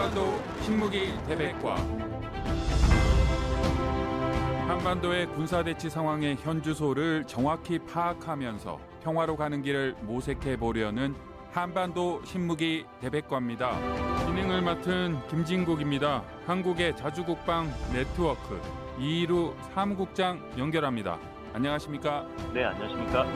한반도 신무기 대백과 한반도의 군사대치 상황의 현주소를 정확히 파악하면서 평화로 가는 길을 모색해 보려는 한반도 신무기 대백과입니다. 진행을 맡은 김진국입니다. 한국의 자주국방 네트워크 이루 사무국장 연결합니다. 안녕하십니까? 네, 안녕하십니까?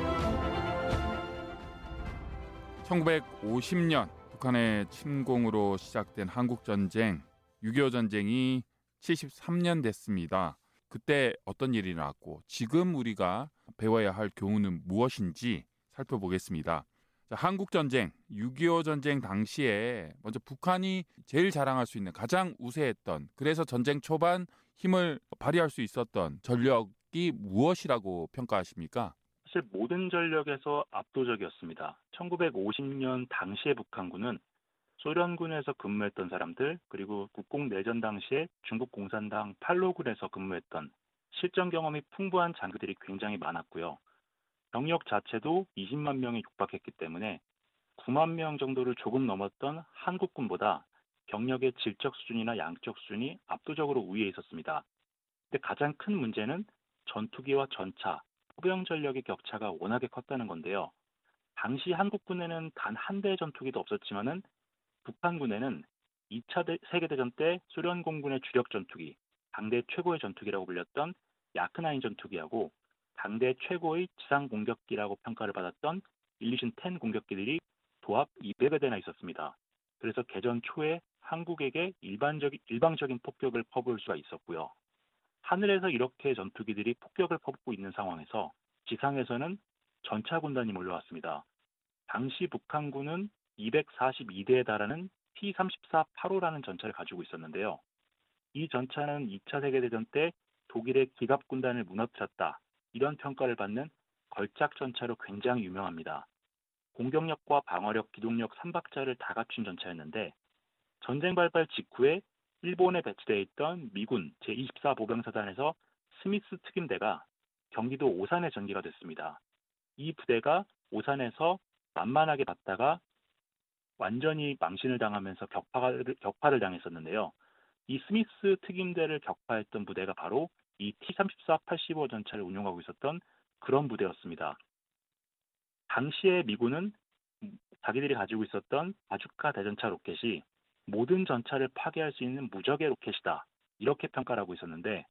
1950년 북한의 침공으로 시작된 한국 전쟁, 6.25 전쟁이 73년 됐습니다. 그때 어떤 일이 일어났고 지금 우리가 배워야 할 교훈은 무엇인지 살펴보겠습니다. 자, 한국 전쟁, 6.25 전쟁 당시에 먼저 북한이 제일 자랑할 수 있는 가장 우세했던 그래서 전쟁 초반 힘을 발휘할 수 있었던 전력이 무엇이라고 평가하십니까? 사실 모든 전력에서 압도적이었습니다. 1950년 당시의 북한군은 소련군에서 근무했던 사람들 그리고 국공 내전 당시에 중국 공산당 팔로군에서 근무했던 실전 경험이 풍부한 장교들이 굉장히 많았고요. 병력 자체도 20만 명에 육박했기 때문에 9만 명 정도를 조금 넘었던 한국군보다 병력의 질적 수준이나 양적 수준이 압도적으로 우위에 있었습니다. 근데 가장 큰 문제는 전투기와 전차, 포병 전력의 격차가 워낙에 컸다는 건데요. 당시 한국군에는 단 한 대의 전투기도 없었지만은 북한군에는 2차 세계대전 때 소련 공군의 주력 전투기, 당대 최고의 전투기라고 불렸던 야크나인 전투기하고 당대 최고의 지상 공격기라고 평가를 받았던 일리신 10 공격기들이 도합 200여 대나 있었습니다. 그래서 개전 초에 한국에게 일반적인 일방적인 폭격을 퍼부을 수가 있었고요. 하늘에서 이렇게 전투기들이 폭격을 퍼붓고 있는 상황에서 지상에서는 전차 군단이 몰려왔습니다. 당시 북한군은 242대에 달하는 T-34 8호라는 전차를 가지고 있었는데요. 이 전차는 2차 세계대전 때 독일의 기갑 군단을 무너뜨렸다. 이런 평가를 받는 걸작 전차로 굉장히 유명합니다. 공격력과 방어력, 기동력 3박자를 다 갖춘 전차였는데 전쟁 발발 직후에 일본에 배치되어 있던 미군 제24 보병사단에서 스미스 특임대가 경기도 오산에 전기가 됐습니다. 이 부대가 오산에서 만만하게 봤다가 완전히 망신을 당하면서 격파를, 격파를 당했었는데요. 이 스미스 특임대를 격파했던 부대가 바로 이 T-34-85 전차를 운용하고 있었던 그런 부대였습니다. 당시에 미군은 자기들이 가지고 있었던 바주카 대전차 로켓이 모든 전차를 파괴할 수 있는 무적의 로켓이다. 이렇게 평가를 하고 있었는데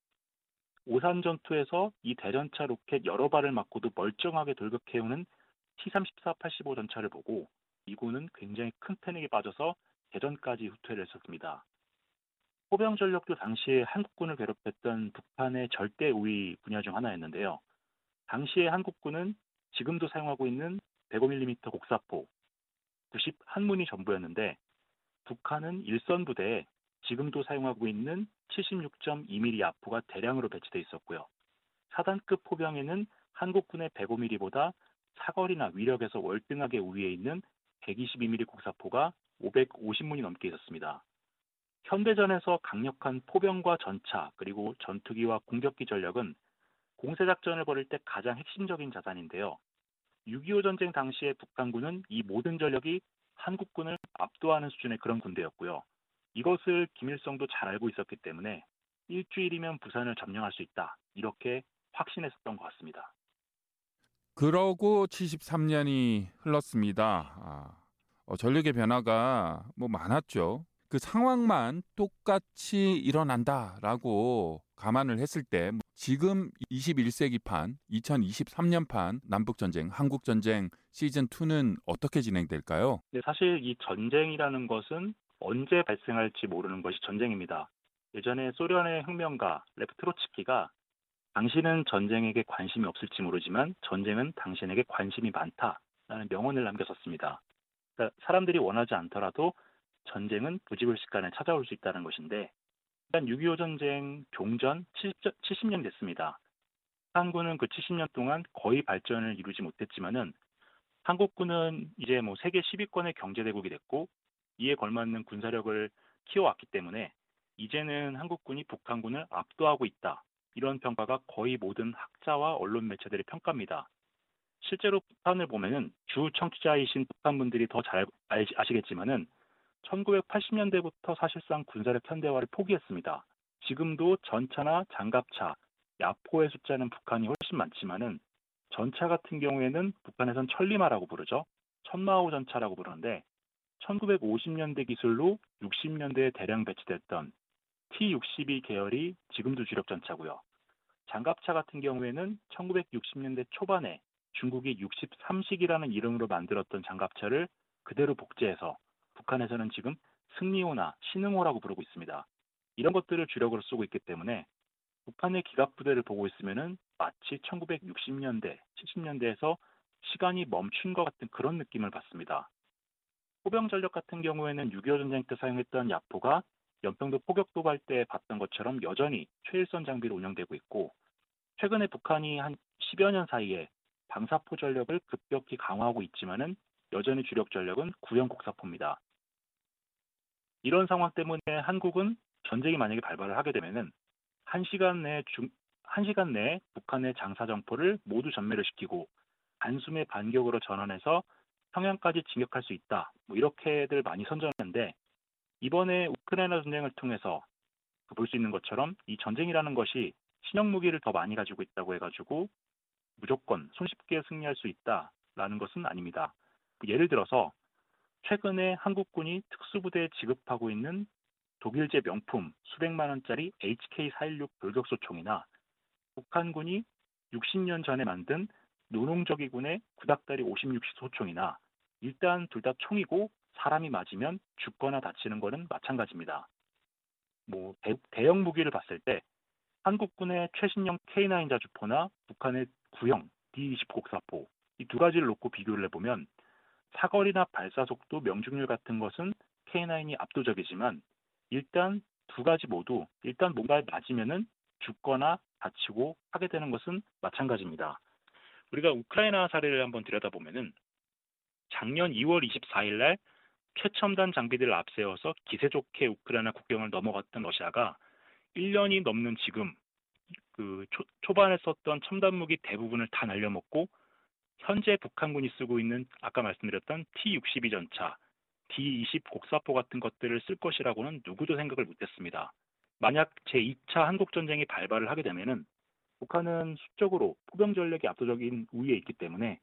오산 전투에서 이 대전차 로켓 여러 발을 맞고도 멀쩡하게 돌격해오는 T-34-85 전차를 보고 미군은 굉장히 큰 패닉에 빠져서 대전까지 후퇴를 했었습니다. 포병 전력도 당시에 한국군을 괴롭혔던 북한의 절대 우위 분야 중 하나였는데요. 당시에 한국군은 지금도 사용하고 있는 105mm 곡사포 90 한문이 전부였는데 북한은 일선 부대에 지금도 사용하고 있는 76.2mm 아포가 대량으로 배치돼 있었고요. 사단급 포병에는 한국군의 105mm보다 사거리나 위력에서 월등하게 우위에 있는 122mm 곡사포가 550문이 넘게 있었습니다. 현대전에서 강력한 포병과 전차 그리고 전투기와 공격기 전력은 공세작전을 벌일 때 가장 핵심적인 자산인데요. 6.25 전쟁 당시에 북한군은 이 모든 전력이 한국군을 압도하는 수준의 그런 군대였고요. 이것을 김일성도 잘 알고 있었기 때문에 일주일이면 부산을 점령할 수 있다. 이렇게 확신했었던 것 같습니다. 그러고 73년이 흘렀습니다. 아, 어, 전력의 변화가 뭐 많았죠. 그 상황만 똑같이 일어난다라고 감안을 했을 때 지금 21세기판, 2023년판 남북전쟁, 한국전쟁 시즌2는 어떻게 진행될까요? 네, 사실 이 전쟁이라는 것은 언제 발생할지 모르는 것이 전쟁입니다. 예전에 소련의 혁명가 레프트로츠키가 당신은 전쟁에게 관심이 없을지 모르지만 전쟁은 당신에게 관심이 많다라는 명언을 남겼었습니다. 그러니까 사람들이 원하지 않더라도 전쟁은 부지불식간에 찾아올 수 있다는 것인데 일단 6.25 전쟁 종전 70, 70년 됐습니다. 한국은 그 70년 동안 거의 발전을 이루지 못했지만은 한국군은 이제 뭐 세계 10위권의 경제대국이 됐고 이에 걸맞는 군사력을 키워왔기 때문에 이제는 한국군이 북한군을 압도하고 있다. 이런 평가가 거의 모든 학자와 언론 매체들의 평가입니다. 실제로 북한을 보면은 주 청취자이신 북한 분들이 더 잘 아시겠지만은 1980년대부터 사실상 군사력 현대화를 포기했습니다. 지금도 전차나 장갑차, 야포의 숫자는 북한이 훨씬 많지만은 전차 같은 경우에는 북한에선 천리마라고 부르죠. 천마호 전차라고 부르는데 1950년대 기술로 60년대에 대량 배치됐던 T-62 계열이 지금도 주력 전차고요. 장갑차 같은 경우에는 1960년대 초반에 중국이 63식이라는 이름으로 만들었던 장갑차를 그대로 복제해서 북한에서는 지금 승리호나 신흥호라고 부르고 있습니다. 이런 것들을 주력으로 쓰고 있기 때문에 북한의 기갑 부대를 보고 있으면은 마치 1960년대, 70년대에서 시간이 멈춘 것 같은 그런 느낌을 받습니다. 포병 전력 같은 경우에는 6.25 전쟁 때 사용했던 야포가 연평도 포격 도발 때 봤던 것처럼 여전히 최일선 장비로 운영되고 있고 최근에 북한이 한 10여 년 사이에 방사포 전력을 급격히 강화하고 있지만은 여전히 주력 전력은 구형 곡사포입니다. 이런 상황 때문에 한국은 전쟁이 만약에 발발을 하게 되면은 1시간 내에 중, 1시간 내에 북한의 장사 정포를 모두 전멸을 시키고 단숨에 반격으로 전환해서 평양까지 진격할 수 있다. 뭐 이렇게들 많이 선전하는데 이번에 우크라이나 전쟁을 통해서 그 볼수 있는 것처럼 이 전쟁이라는 것이 신형 무기를 더 많이 가지고 있다고 해가지고 무조건 손쉽게 승리할 수 있다라는 것은 아닙니다. 예를 들어서 최근에 한국군이 특수부대에 지급하고 있는 독일제 명품 수백만 원짜리 HK416 돌격소총이나 북한군이 60년 전에 만든 노농적이군의 구닥다리 56식 소총이나 일단 둘 다 총이고 사람이 맞으면 죽거나 다치는 것은 마찬가지입니다. 뭐 대, 형 무기를 봤을 때 한국군의 최신형 K9 자주포나 북한의 구형 D20 곡사포 이 두 가지를 놓고 비교를 해보면 사거리나 발사 속도, 명중률 같은 것은 K9이 압도적이지만 일단 두 가지 모두 일단 뭔가에 맞으면은 죽거나 다치고 하게 되는 것은 마찬가지입니다. 우리가 우크라이나 사례를 한번 들여다보면은 작년 2월 24일 날 최첨단 장비들을 앞세워서 기세 좋게 우크라이나 국경을 넘어갔던 러시아가 1년이 넘는 지금 그 초, 초반에 썼던 첨단 무기 대부분을 다 날려먹고 현재 북한군이 쓰고 있는 아까 말씀드렸던 T-62 전차, D-20 곡사포 같은 것들을 쓸 것이라고는 누구도 생각을 못했습니다. 만약 제2차 한국전쟁이 발발을 하게 되면은 북한은 수적으로 포병 전력이 압도적인 우위에 있기 때문에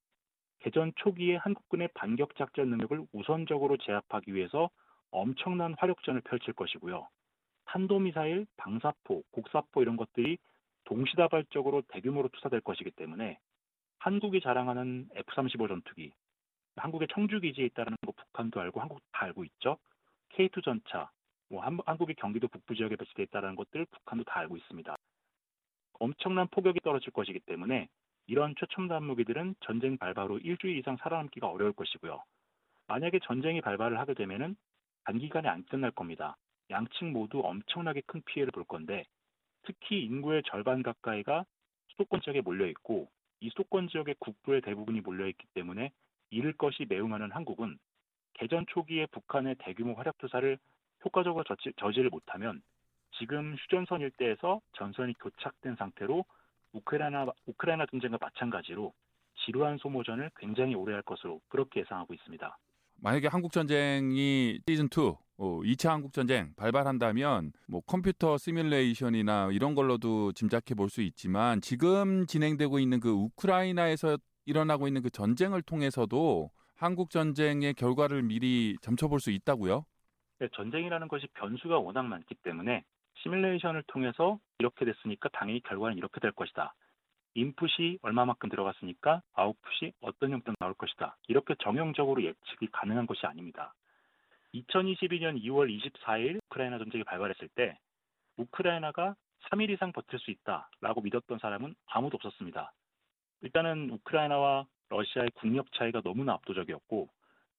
개전 초기에 한국군의 반격 작전 능력을 우선적으로 제압하기 위해서 엄청난 화력전을 펼칠 것이고요. 탄도미사일, 방사포, 곡사포 이런 것들이 동시다발적으로 대규모로 투사될 것이기 때문에 한국이 자랑하는 F-35 전투기, 한국의 청주 기지에 있다는 거 북한도 알고 한국도 다 알고 있죠. K2 전차, 뭐 한, 국이 경기도 북부 지역에 배치되어 있다는 것들 북한도 다 알고 있습니다. 엄청난 포격이 떨어질 것이기 때문에 이런 최첨단 무기들은 전쟁 발발 후 일주일 이상 살아남기가 어려울 것이고요. 만약에 전쟁이 발발을 하게 되면은 단기간에 안 끝날 겁니다. 양측 모두 엄청나게 큰 피해를 볼 건데 특히 인구의 절반 가까이가 수도권 지역에 몰려 있고 이 수도권 지역의 국부의 대부분이 몰려 있기 때문에 잃을 것이 매우 많은 한국은 개전 초기에 북한의 대규모 활약 투사를 효과적으로 저지, 저지 를 못하면 지금 휴전선 일대에서 전선이 교착된 상태로 우크라이나, 우크라이나 전쟁과 마찬가지로 지루한 소모전을 굉장히 오래 할 것으로 그렇게 예상하고 있습니다. 만약에 한국 전쟁이 시즌 2, 어, 2차 한국 전쟁 발발한다면 뭐 컴퓨터 시뮬레이션이나 이런 걸로도 짐작해 볼 수 있지만 지금 진행되고 있는 그 우크라이나에서 일어나고 있는 그 전쟁을 통해서도 한국 전쟁의 결과를 미리 점쳐볼 수 있다고요? 네, 전쟁이라는 것이 변수가 워낙 많기 때문에 시뮬레이션을 통해서 이렇게 됐으니까 당연히 결과는 이렇게 될 것이다. 인풋이 얼마만큼 들어갔으니까 아웃풋이 어떤 형태로 나올 것이다. 이렇게 정형적으로 예측이 가능한 것이 아닙니다. 2022년 2월 24일 우크라이나 전쟁이 발발했을 때 우크라이나가 3일 이상 버틸 수 있다라고 믿었던 사람은 아무도 없었습니다. 일단은 우크라이나와 러시아의 국력 차이가 너무나 압도적이었고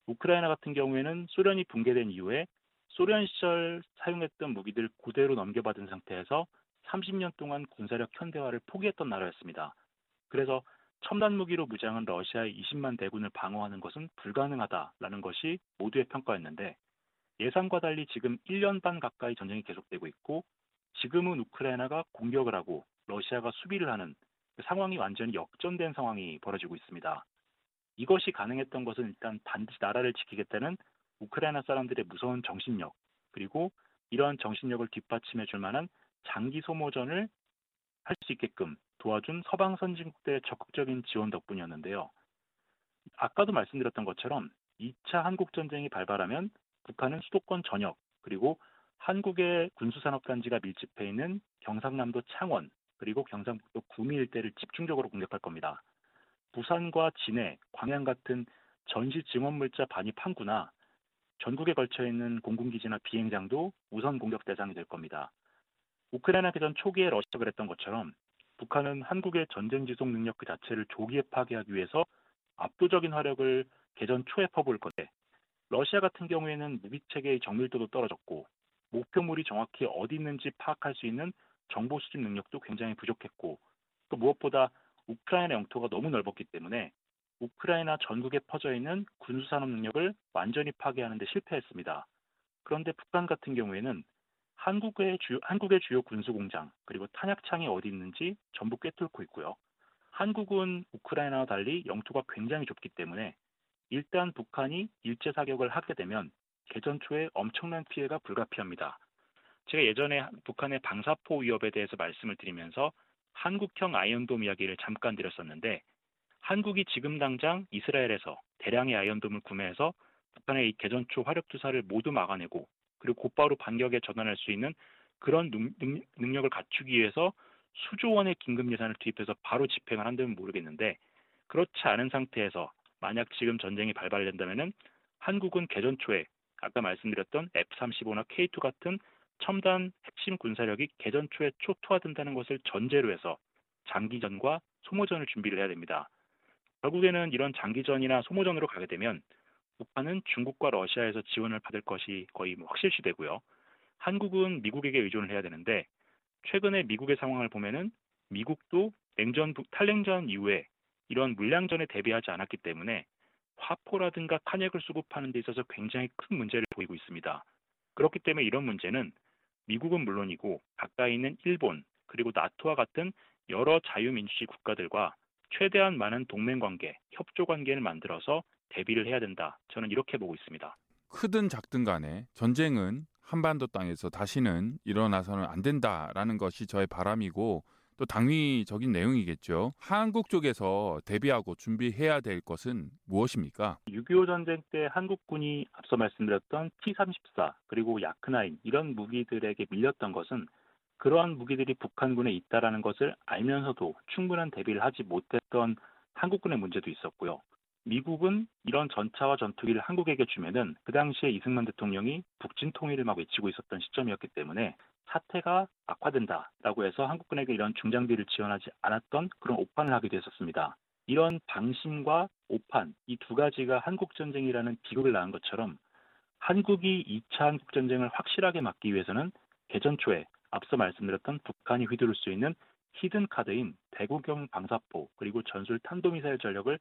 우크라이나 같은 경우에는 소련이 붕괴된 이후에 소련 시절 사용했던 무기들 그대로 넘겨받은 상태에서 30년 동안 군사력 현대화를 포기했던 나라였습니다. 그래서 첨단 무기로 무장한 러시아의 20만 대군을 방어하는 것은 불가능하다라는 것이 모두의 평가였는데 예상과 달리 지금 1년 반 가까이 전쟁이 계속되고 있고 지금은 우크라이나가 공격을 하고 러시아가 수비를 하는 그 상황이 완전히 역전된 상황이 벌어지고 있습니다. 이것이 가능했던 것은 일단 반드시 나라를 지키겠다는 우크라이나 사람들의 무서운 정신력 그리고 이러한 정신력을 뒷받침해 줄 만한 장기 소모전을 할 수 있게끔 도와준 서방 선진국들의 적극적인 지원 덕분이었는데요. 아까도 말씀드렸던 것처럼 2차 한국 전쟁이 발발하면 북한은 수도권 전역 그리고 한국의 군수산업단지가 밀집해 있는 경상남도 창원 그리고 경상북도 구미 일대를 집중적으로 공격할 겁니다. 부산과 진해, 광양 같은 전시 증원 물자 반입 항구나 전국에 걸쳐 있는 공군기지나 비행장도 우선 공격 대상이 될 겁니다. 우크라이나 개전 초기에 러시아가 그랬던 것처럼 북한은 한국의 전쟁 지속 능력 그 자체를 조기에 파괴하기 위해서 압도적인 화력을 개전 초에 퍼부을 건데 러시아 같은 경우에는 무기 체계의 정밀도도 떨어졌고 목표물이 정확히 어디 있는지 파악할 수 있는 정보 수집 능력도 굉장히 부족했고 또 무엇보다 우크라이나 영토가 너무 넓었기 때문에 우크라이나 전국에 퍼져 있는 군수산업 능력을 완전히 파괴하는 데 실패했습니다. 그런데 북한 같은 경우에는 한국의 주요, 한국의 주요 군수 공장 그리고 탄약창이 어디 있는지 전부 꿰뚫고 있고요. 한국은 우크라이나와 달리 영토가 굉장히 좁기 때문에 일단 북한이 일제 사격을 하게 되면 개전 초에 엄청난 피해가 불가피합니다. 제가 예전에 북한의 방사포 위협에 대해서 말씀을 드리면서 한국형 아이언돔 이야기를 잠깐 드렸었는데 한국이 지금 당장 이스라엘에서 대량의 아이언돔을 구매해서 북한의 이 개전 초 화력 투사를 모두 막아내고 그리고 곧바로 반격에 전환할 수 있는 그런 능, 능 lực 을 갖추기 위해서 수조 원의 긴급 예산을 투입해서 바로 집행을 한다면 모르겠는데 그렇지 않은 상태에서 만약 지금 전쟁이 발발된다면은 한국은 개전 초에 아까 말씀드렸던 F-35나 K2 같은 첨단 핵심 군사력이 개전 초에 초토화된다는 것을 전제로 해서 장기전과 소모전을 준비를 해야 됩니다. 결국에는 이런 장기전이나 소모전으로 가게 되면 북한은 중국과 러시아에서 지원을 받을 것이 거의 뭐 확실시되고요. 한국은 미국에게 의존을 해야 되는데 최근에 미국의 상황을 보면은 미국도 냉전 탈냉전 이후에 이런 물량전에 대비하지 않았기 때문에 화포라든가 탄약을 수급하는 데 있어서 굉장히 큰 문제를 보이고 있습니다. 그렇기 때문에 이런 문제는 미국은 물론이고 가까이 있는 일본 그리고 나토와 같은 여러 자유민주주의 국가들과 최대한 많은 동맹 관계, 협조 관계를 만들어서 대비를 해야 된다. 저는 이렇게 보고 있습니다. 크든 작든 간에 전쟁은 한반도 땅에서 다시는 일어나서는 안 된다라는 것이 저의 바람이고 또 당위적인 내용이겠죠. 한국 쪽에서 대비하고 준비해야 될 것은 무엇입니까? 6.25 전쟁 때 한국군이 앞서 말씀드렸던 T-34 그리고 야크나인 이런 무기들에게 밀렸던 것은 그러한 무기들이 북한군에 있다라는 것을 알면서도 충분한 대비를 하지 못했던 한국군의 문제도 있었고요. 미국은 이런 전차와 전투기를 한국에게 주면은 그 당시에 이승만 대통령이 북진 통일을 막 외치고 있었던 시점이었기 때문에 사태가 악화된다라고 해서 한국군에게 이런 중장비를 지원하지 않았던 그런 오판을 하게 됐었습니다. 이런 방심과 오판 이 두 가지가 한국 전쟁이라는 비극을 낳은 것처럼 한국이 2차 한국 전쟁을 확실하게 막기 위해서는 개전 초에 앞서 말씀드렸던 북한이 휘두를 수 있는 히든 카드인 대구경 방사포 그리고 전술 탄도미사일 전력을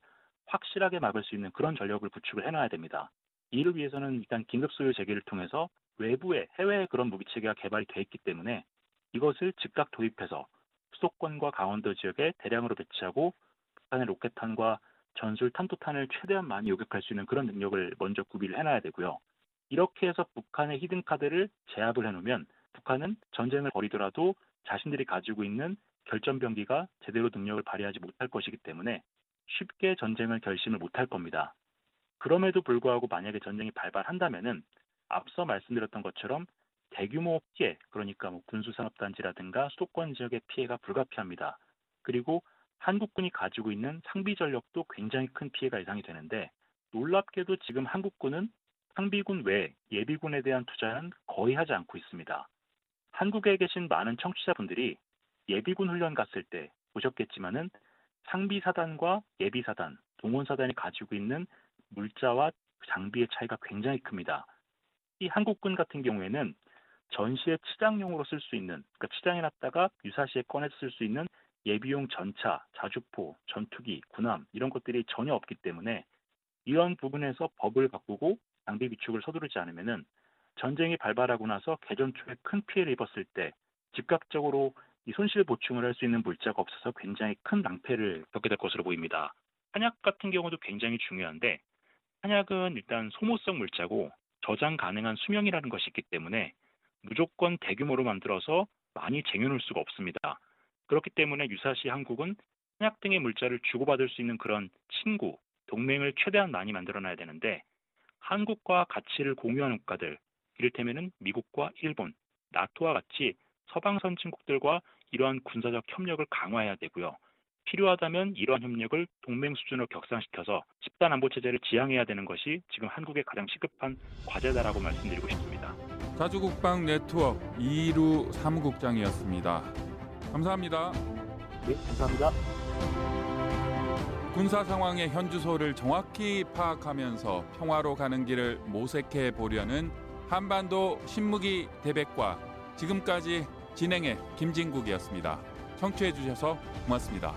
확실하게 막을 수 있는 그런 전력을 구축을 해놔야 됩니다. 이를 위해서는 일단 긴급 소요 재개를 통해서 외부에 해외에 그런 무기 체계가 개발이 돼 있기 때문에 이것을 즉각 도입해서 수도권과 강원도 지역에 대량으로 배치하고 북한의 로켓탄과 전술 탄도탄을 최대한 많이 요격할 수 있는 그런 능력을 먼저 구비를 해놔야 되고요. 이렇게 해서 북한의 히든 카드를 제압을 해놓으면 북한은 전쟁을 벌이더라도 자신들이 가지고 있는 결전병기가 제대로 능력을 발휘하지 못할 것이기 때문에 쉽게 전쟁을 결심을 못할 겁니다. 그럼에도 불구하고 만약에 전쟁이 발발한다면은 앞서 말씀드렸던 것처럼 대규모 피해, 그러니까 뭐 군수산업단지라든가 수도권 지역의 피해가 불가피합니다. 그리고 한국군이 가지고 있는 상비 전력도 굉장히 큰 피해가 예상이 되는데 놀랍게도 지금 한국군은 상비군 외 예비군에 대한 투자는 거의 하지 않고 있습니다. 한국에 계신 많은 청취자분들이 예비군 훈련 갔을 때 보셨겠지만은 상비사단과 예비사단, 동원사단이 가지고 있는 물자와 장비의 차이가 굉장히 큽니다. 이 한국군 같은 경우에는 전시의 치장용으로 쓸 수 있는, 그러니까 치장해 놨다가 유사시에 꺼내서 쓸 수 있는 예비용 전차, 자주포, 전투기, 군함 이런 것들이 전혀 없기 때문에 이런 부분에서 법을 바꾸고 장비 비축을 서두르지 않으면은 전쟁이 발발하고 나서 개전 초에 큰 피해를 입었을 때 즉각적으로 이 손실 보충을 할 수 있는 물자가 없어서 굉장히 큰 낭패를 겪게 될 것으로 보입니다. 한약 같은 경우도 굉장히 중요한데 한약은 일단 소모성 물자고 저장 가능한 수명이라는 것이 있기 때문에 무조건 대규모로 만들어서 많이 쟁여놓을 수가 없습니다. 그렇기 때문에 유사시 한국은 한약 등의 물자를 주고받을 수 있는 그런 친구, 동맹을 최대한 많이 만들어놔야 되는데 한국과 가치를 공유하는 국가들, 이를테면은 미국과 일본, 나토와 같이 서방 선진국들과 이러한 군사적 협력을 강화해야 되고요. 필요하다면 이러한 협력을 동맹 수준으로 격상시켜서 집단 안보 체제를 지향해야 되는 것이 지금 한국의 가장 시급한 과제다라고 말씀드리고 싶습니다. 자주국방 네트워크 이루 사무국장이었습니다. 감사합니다. 네, 감사합니다. 군사 상황의 현주소를 정확히 파악하면서 평화로 가는 길을 모색해 보려는 한반도 신무기 대백과 지금까지 진행해 김진국이었습니다. 청취해 주셔서 고맙습니다.